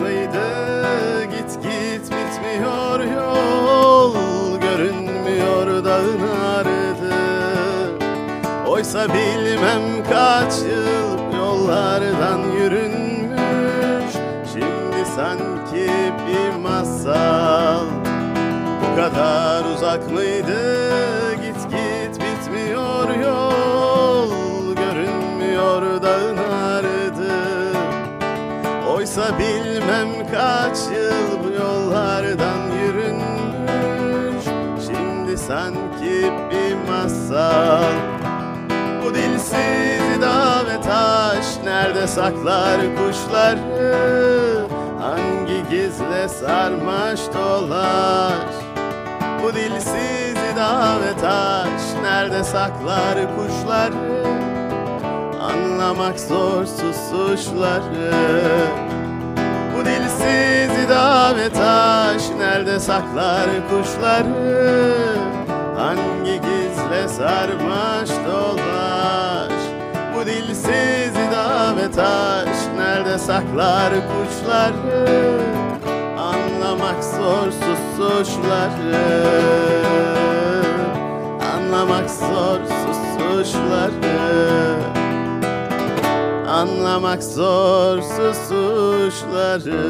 mıydı? Git git bitmiyor yol Görünmüyor dağın ardı. Oysa bilmem kaç yıl yollardan yürünmüş Şimdi sanki bir masal. Bu kadar uzak mıydı Oysa bilmem kaç yıl bu yollardan yürünmüş Şimdi sanki bir masal. Bu dilsiz dağ ve taş Nerede saklar kuşları? Hangi gizle sarmaş dolaş Bu dilsiz dağ ve taş Nerede saklar kuşları Anlamak zor susuşları. Bu dilsiz ve taş Nerede saklar kuşları? Hangi gizle sarmaş dolaş? Bu dilsiz ve taş Nerede saklar kuşları? Anlamak zor susuşları. Anlamak zor susuşları anlamak zor susuşları